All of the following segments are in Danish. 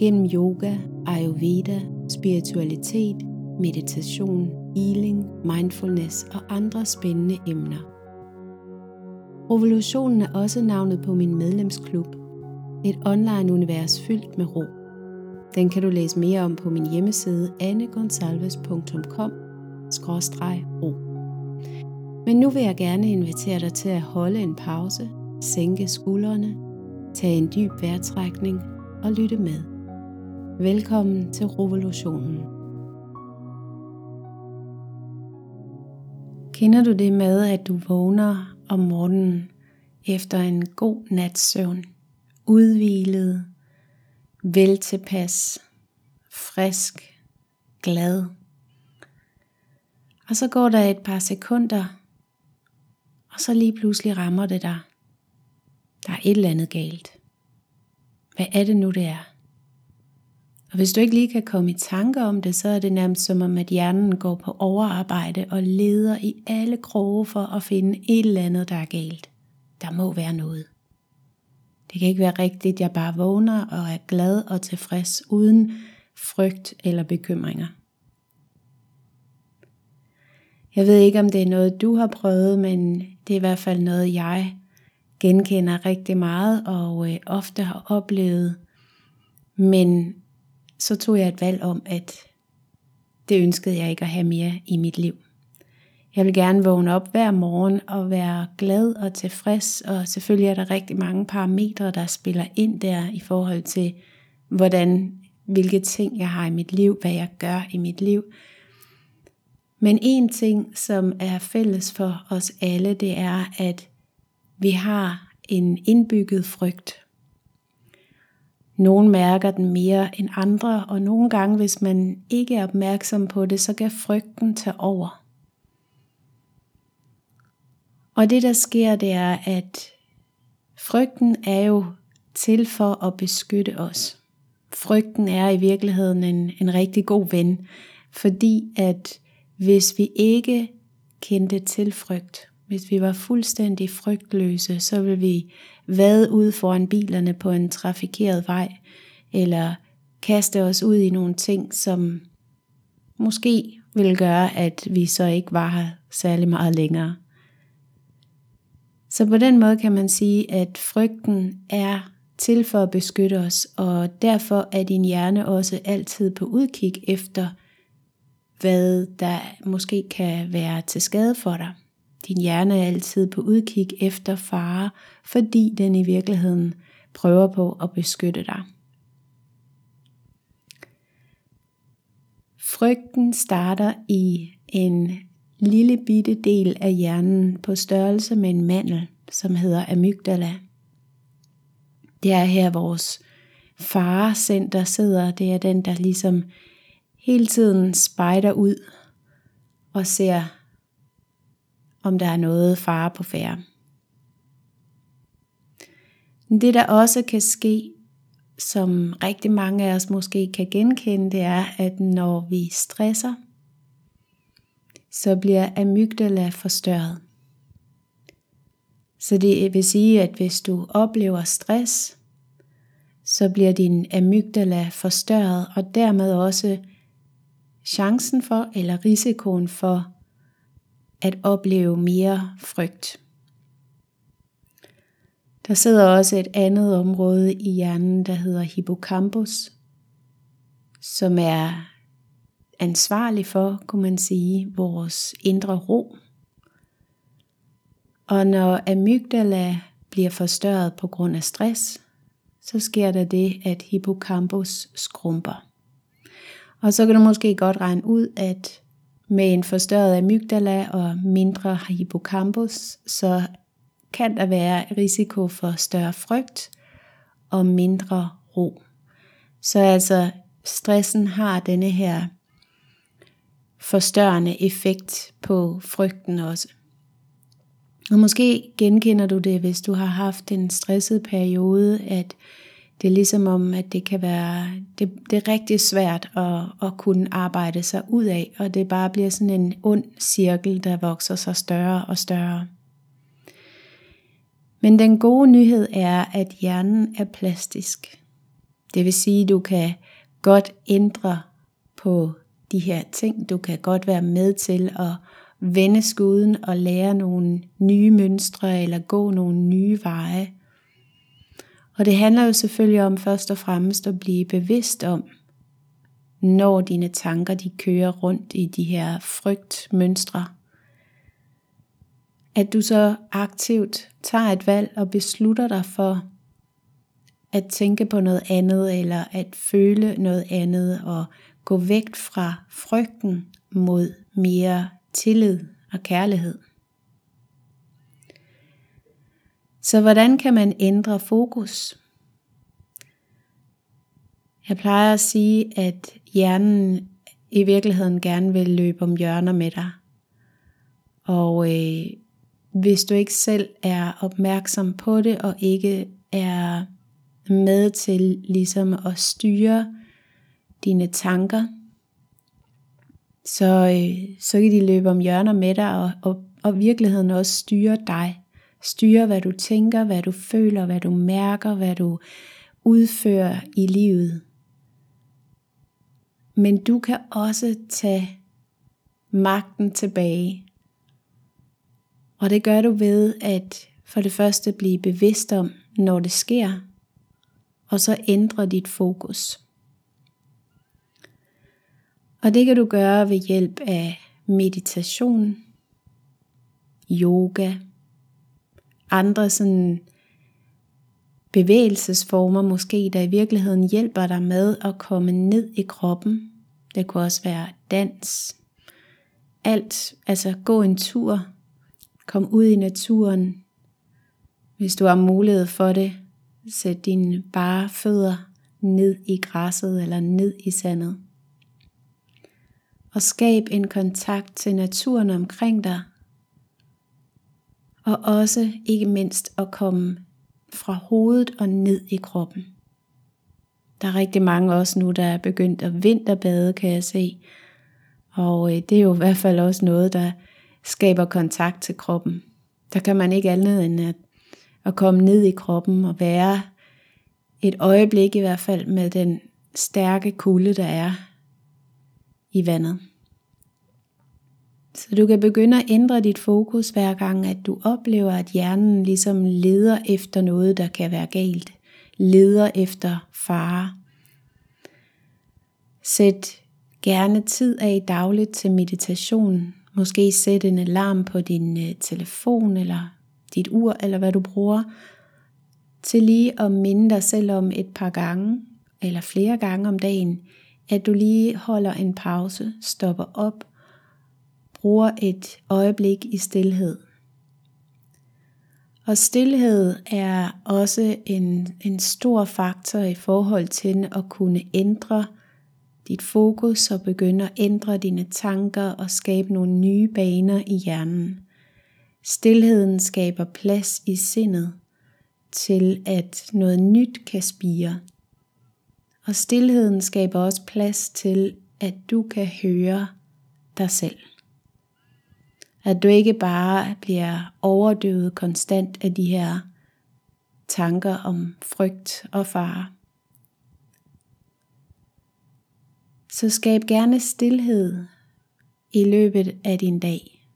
gennem yoga, ayurveda, spiritualitet, meditation, healing, mindfulness og andre spændende emner. Revolutionen er også navnet på min medlemsklub, et online-univers fyldt med ro. Den kan du læse mere om på min hjemmeside annegonsalves.com-ro. Men nu vil jeg gerne invitere dig til at holde en pause, sænke skuldrene, tage en dyb vejrtrækning og lytte med. Velkommen til revolutionen. Kender du det med, at du vågner om morgenen efter en god nats søvn, udvilet, vel tilpas, frisk, glad. Og så går der et par sekunder, og så lige pludselig rammer det dig. Der er et eller andet galt. Hvad er det nu, det er? Og hvis du ikke lige kan komme i tanke om det, så er det nærmest som om, at hjernen går på overarbejde og leder i alle kroge for at finde et eller andet, der er galt. Der må være noget. Det kan ikke være rigtigt, jeg bare vågner og er glad og tilfreds uden frygt eller bekymringer. Jeg ved ikke, om det er noget, du har prøvet, men det er i hvert fald noget, jeg genkender rigtig meget og øh, ofte har oplevet. Men så tog jeg et valg om, at det ønskede jeg ikke at have mere i mit liv. Jeg vil gerne vågne op hver morgen og være glad og tilfreds, og selvfølgelig er der rigtig mange parametre, der spiller ind der i forhold til, hvordan, hvilke ting jeg har i mit liv, hvad jeg gør i mit liv. Men en ting, som er fælles for os alle, det er, at vi har en indbygget frygt. Nogle mærker den mere end andre, og nogle gange, hvis man ikke er opmærksom på det, så kan frygten tage over. Og det der sker, det er, at frygten er jo til for at beskytte os. Frygten er i virkeligheden en, en rigtig god ven, fordi at hvis vi ikke kendte til frygt, hvis vi var fuldstændig frygtløse, så ville vi vade ud foran bilerne på en trafikeret vej, eller kaste os ud i nogle ting, som måske ville gøre, at vi så ikke var her særlig meget længere. Så på den måde kan man sige, at frygten er til for at beskytte os, og derfor er din hjerne også altid på udkig efter, hvad der måske kan være til skade for dig. Din hjerne er altid på udkig efter fare, fordi den i virkeligheden prøver på at beskytte dig. Frygten starter i en lille bitte del af hjernen på størrelse med en mandel, som hedder amygdala. Det er her vores farecenter sidder. Det er den, der ligesom hele tiden spejder ud og ser om der er noget fare på færre. Det der også kan ske, som rigtig mange af os måske kan genkende, det er, at når vi stresser, så bliver amygdala forstørret. Så det vil sige, at hvis du oplever stress, så bliver din amygdala forstørret, og dermed også chancen for eller risikoen for at opleve mere frygt. Der sidder også et andet område i hjernen, der hedder hippocampus, som er ansvarlig for, kunne man sige, vores indre ro. Og når amygdala bliver forstørret på grund af stress, så sker der det, at hippocampus skrumper. Og så kan du måske godt regne ud, at med en forstørret amygdala og mindre hippocampus, så kan der være risiko for større frygt og mindre ro. Så altså stressen har denne her forstørrende effekt på frygten også. Og måske genkender du det, hvis du har haft en stresset periode, at det er ligesom om, at det kan være, det, det er rigtig svært at, at kunne arbejde sig ud af, og det bare bliver sådan en ond cirkel, der vokser sig større og større. Men den gode nyhed er, at hjernen er plastisk. Det vil sige, at du kan godt ændre på de her ting. Du kan godt være med til at vende skuden og lære nogle nye mønstre eller gå nogle nye veje. Og det handler jo selvfølgelig om først og fremmest at blive bevidst om, når dine tanker de kører rundt i de her frygtmønstre. At du så aktivt tager et valg og beslutter dig for at tænke på noget andet eller at føle noget andet og gå væk fra frygten mod mere tillid og kærlighed. Så hvordan kan man ændre fokus? Jeg plejer at sige, at hjernen i virkeligheden gerne vil løbe om hjørner med dig. Og øh, hvis du ikke selv er opmærksom på det, og ikke er med til ligesom at styre dine tanker, så, øh, så kan de løbe om hjørner med dig, og, og, og virkeligheden også styre dig. Styre, hvad du tænker, hvad du føler, hvad du mærker, hvad du udfører i livet. Men du kan også tage magten tilbage. Og det gør du ved at for det første blive bevidst om, når det sker, og så ændre dit fokus. Og det kan du gøre ved hjælp af meditation, yoga, andre sådan bevægelsesformer måske, der i virkeligheden hjælper dig med at komme ned i kroppen. Det kunne også være dans. Alt, altså gå en tur, kom ud i naturen. Hvis du har mulighed for det, sæt dine bare fødder ned i græsset eller ned i sandet og skab en kontakt til naturen omkring dig. Og også ikke mindst at komme fra hovedet og ned i kroppen. Der er rigtig mange også nu, der er begyndt at vinterbade, kan jeg se. Og øh, det er jo i hvert fald også noget, der skaber kontakt til kroppen. Der kan man ikke andet end at, at komme ned i kroppen og være et øjeblik i hvert fald med den stærke kulde, der er i vandet. Så du kan begynde at ændre dit fokus hver gang, at du oplever, at hjernen ligesom leder efter noget, der kan være galt. Leder efter fare. Sæt gerne tid af dagligt til meditation. Måske sæt en alarm på din øh, telefon eller dit ur, eller hvad du bruger, til lige at minde dig selv om et par gange, eller flere gange om dagen, at du lige holder en pause, stopper op bruger et øjeblik i stillhed. Og stillhed er også en, en stor faktor i forhold til at kunne ændre dit fokus og begynde at ændre dine tanker og skabe nogle nye baner i hjernen. Stilheden skaber plads i sindet til at noget nyt kan spire. Og stillheden skaber også plads til, at du kan høre dig selv. At du ikke bare bliver overdøvet konstant af de her tanker om frygt og fare. Så skab gerne stillhed i løbet af din dag.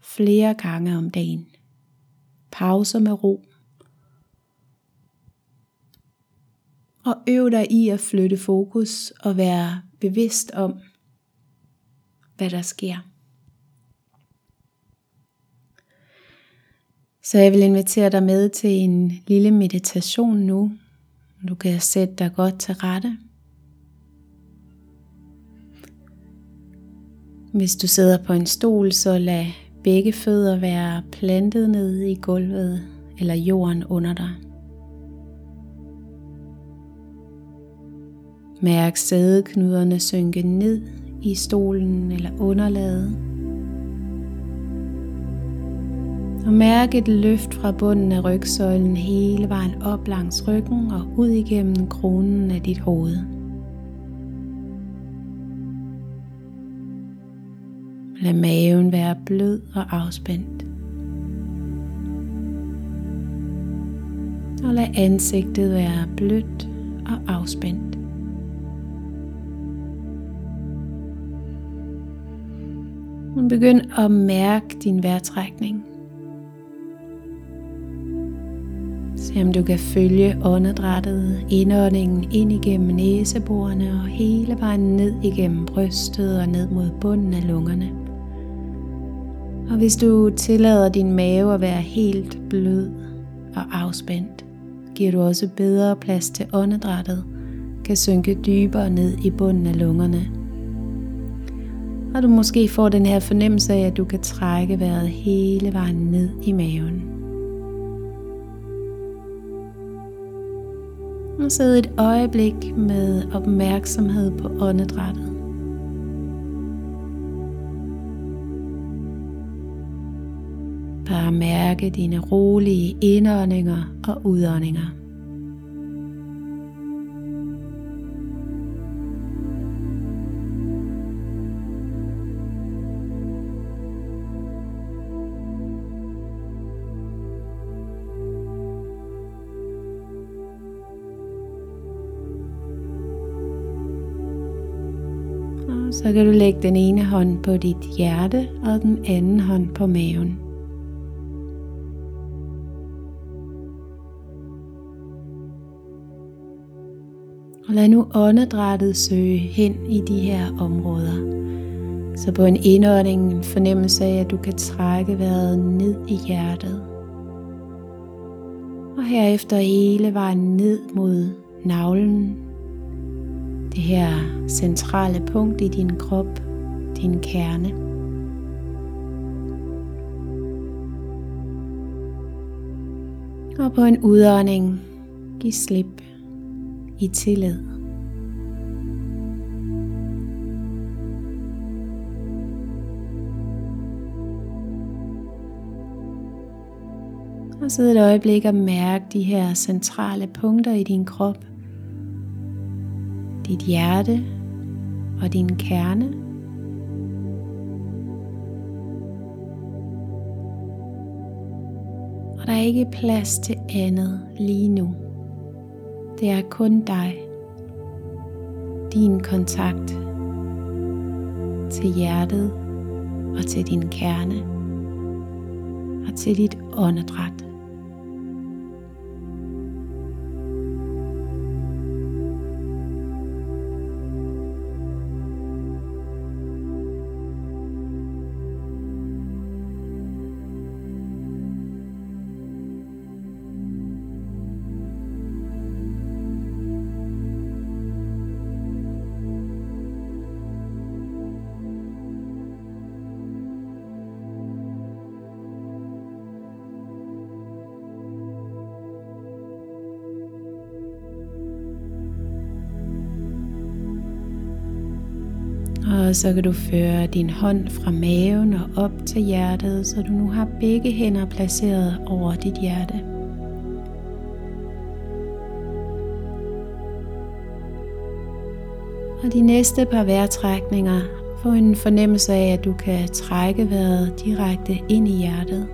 Flere gange om dagen. Pauser med ro. Og øv dig i at flytte fokus og være bevidst om, hvad der sker. Så jeg vil invitere dig med til en lille meditation nu. Du kan sætte dig godt til rette. Hvis du sidder på en stol, så lad begge fødder være plantet ned i gulvet eller jorden under dig. Mærk sædeknuderne synke ned i stolen eller underlaget. Og mærk et løft fra bunden af rygsøjlen hele vejen op langs ryggen og ud igennem kronen af dit hoved. Lad maven være blød og afspændt. Og lad ansigtet være blødt og afspændt. Begynd at mærke din vejrtrækning. Se om du kan følge åndedrættet, indåndingen ind igennem næseborene og hele vejen ned igennem brystet og ned mod bunden af lungerne. Og hvis du tillader din mave at være helt blød og afspændt, giver du også bedre plads til åndedrættet, kan synke dybere ned i bunden af lungerne. Og du måske får den her fornemmelse af, at du kan trække vejret hele vejen ned i maven. Og sidde et øjeblik med opmærksomhed på åndedrættet. Bare mærke dine rolige indåndinger og udåndinger. Så kan du lægge den ene hånd på dit hjerte og den anden hånd på maven. Og lad nu åndedrættet søge hen i de her områder. Så på en indånding en fornemmelse af, at du kan trække vejret ned i hjertet. Og herefter hele vejen ned mod navlen. Det her centrale punkt i din krop, din kerne. Og på en udånding, giv slip i tillid. Og sidde et øjeblik og mærke de her centrale punkter i din krop. Dit hjerte og din kerne. Og der er ikke plads til andet lige nu. Det er kun dig, din kontakt til hjertet og til din kerne og til dit åndedræt. Og så kan du føre din hånd fra maven og op til hjertet, så du nu har begge hænder placeret over dit hjerte. Og de næste par vejrtrækninger få en fornemmelse af, at du kan trække vejret direkte ind i hjertet.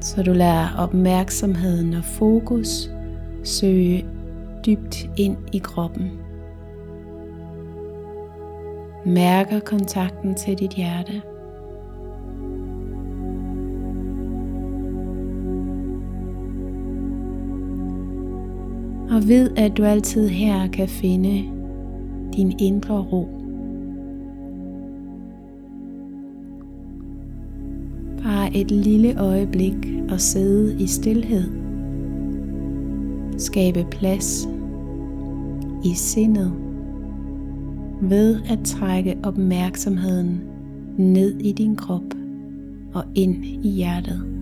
Så du lader opmærksomheden og fokus søge dybt ind i kroppen. Mærker kontakten til dit hjerte. Og ved, at du altid her kan finde din indre ro. Bare et lille øjeblik og sidde i stillhed skabe plads i sindet ved at trække opmærksomheden ned i din krop og ind i hjertet.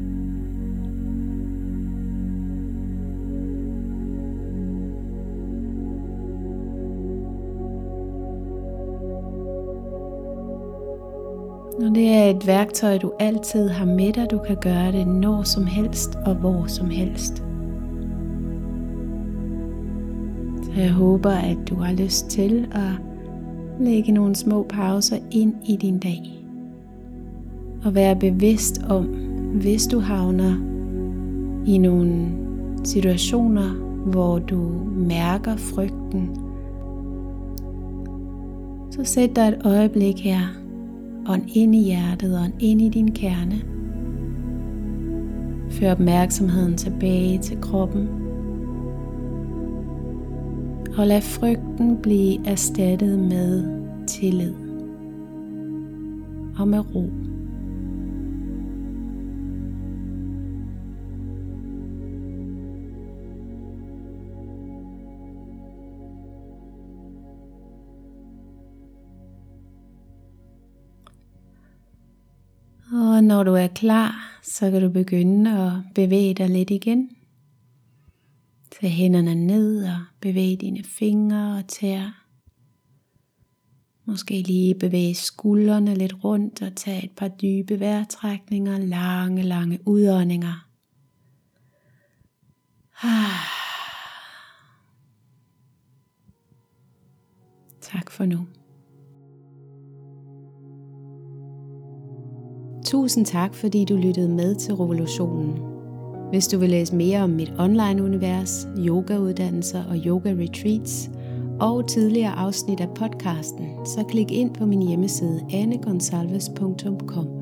Og det er et værktøj, du altid har med dig. Du kan gøre det når som helst og hvor som helst. Jeg håber, at du har lyst til at lægge nogle små pauser ind i din dag. Og være bevidst om, hvis du havner i nogle situationer, hvor du mærker frygten, så sæt dig et øjeblik her, Ånd ind i hjertet og ind i din kerne. Før opmærksomheden tilbage til kroppen. Og lad frygten blive erstattet med tillid og med ro. Og når du er klar, så kan du begynde at bevæge dig lidt igen. Tag hænderne ned og bevæg dine fingre og tæer. Måske lige bevæge skuldrene lidt rundt og tage et par dybe vejrtrækninger, lange, lange udåndinger. Tak for nu. Tusind tak, fordi du lyttede med til Revolutionen. Hvis du vil læse mere om mit online-univers, yogauddannelser og yoga-retreats og tidligere afsnit af podcasten, så klik ind på min hjemmeside anegonsalves.com.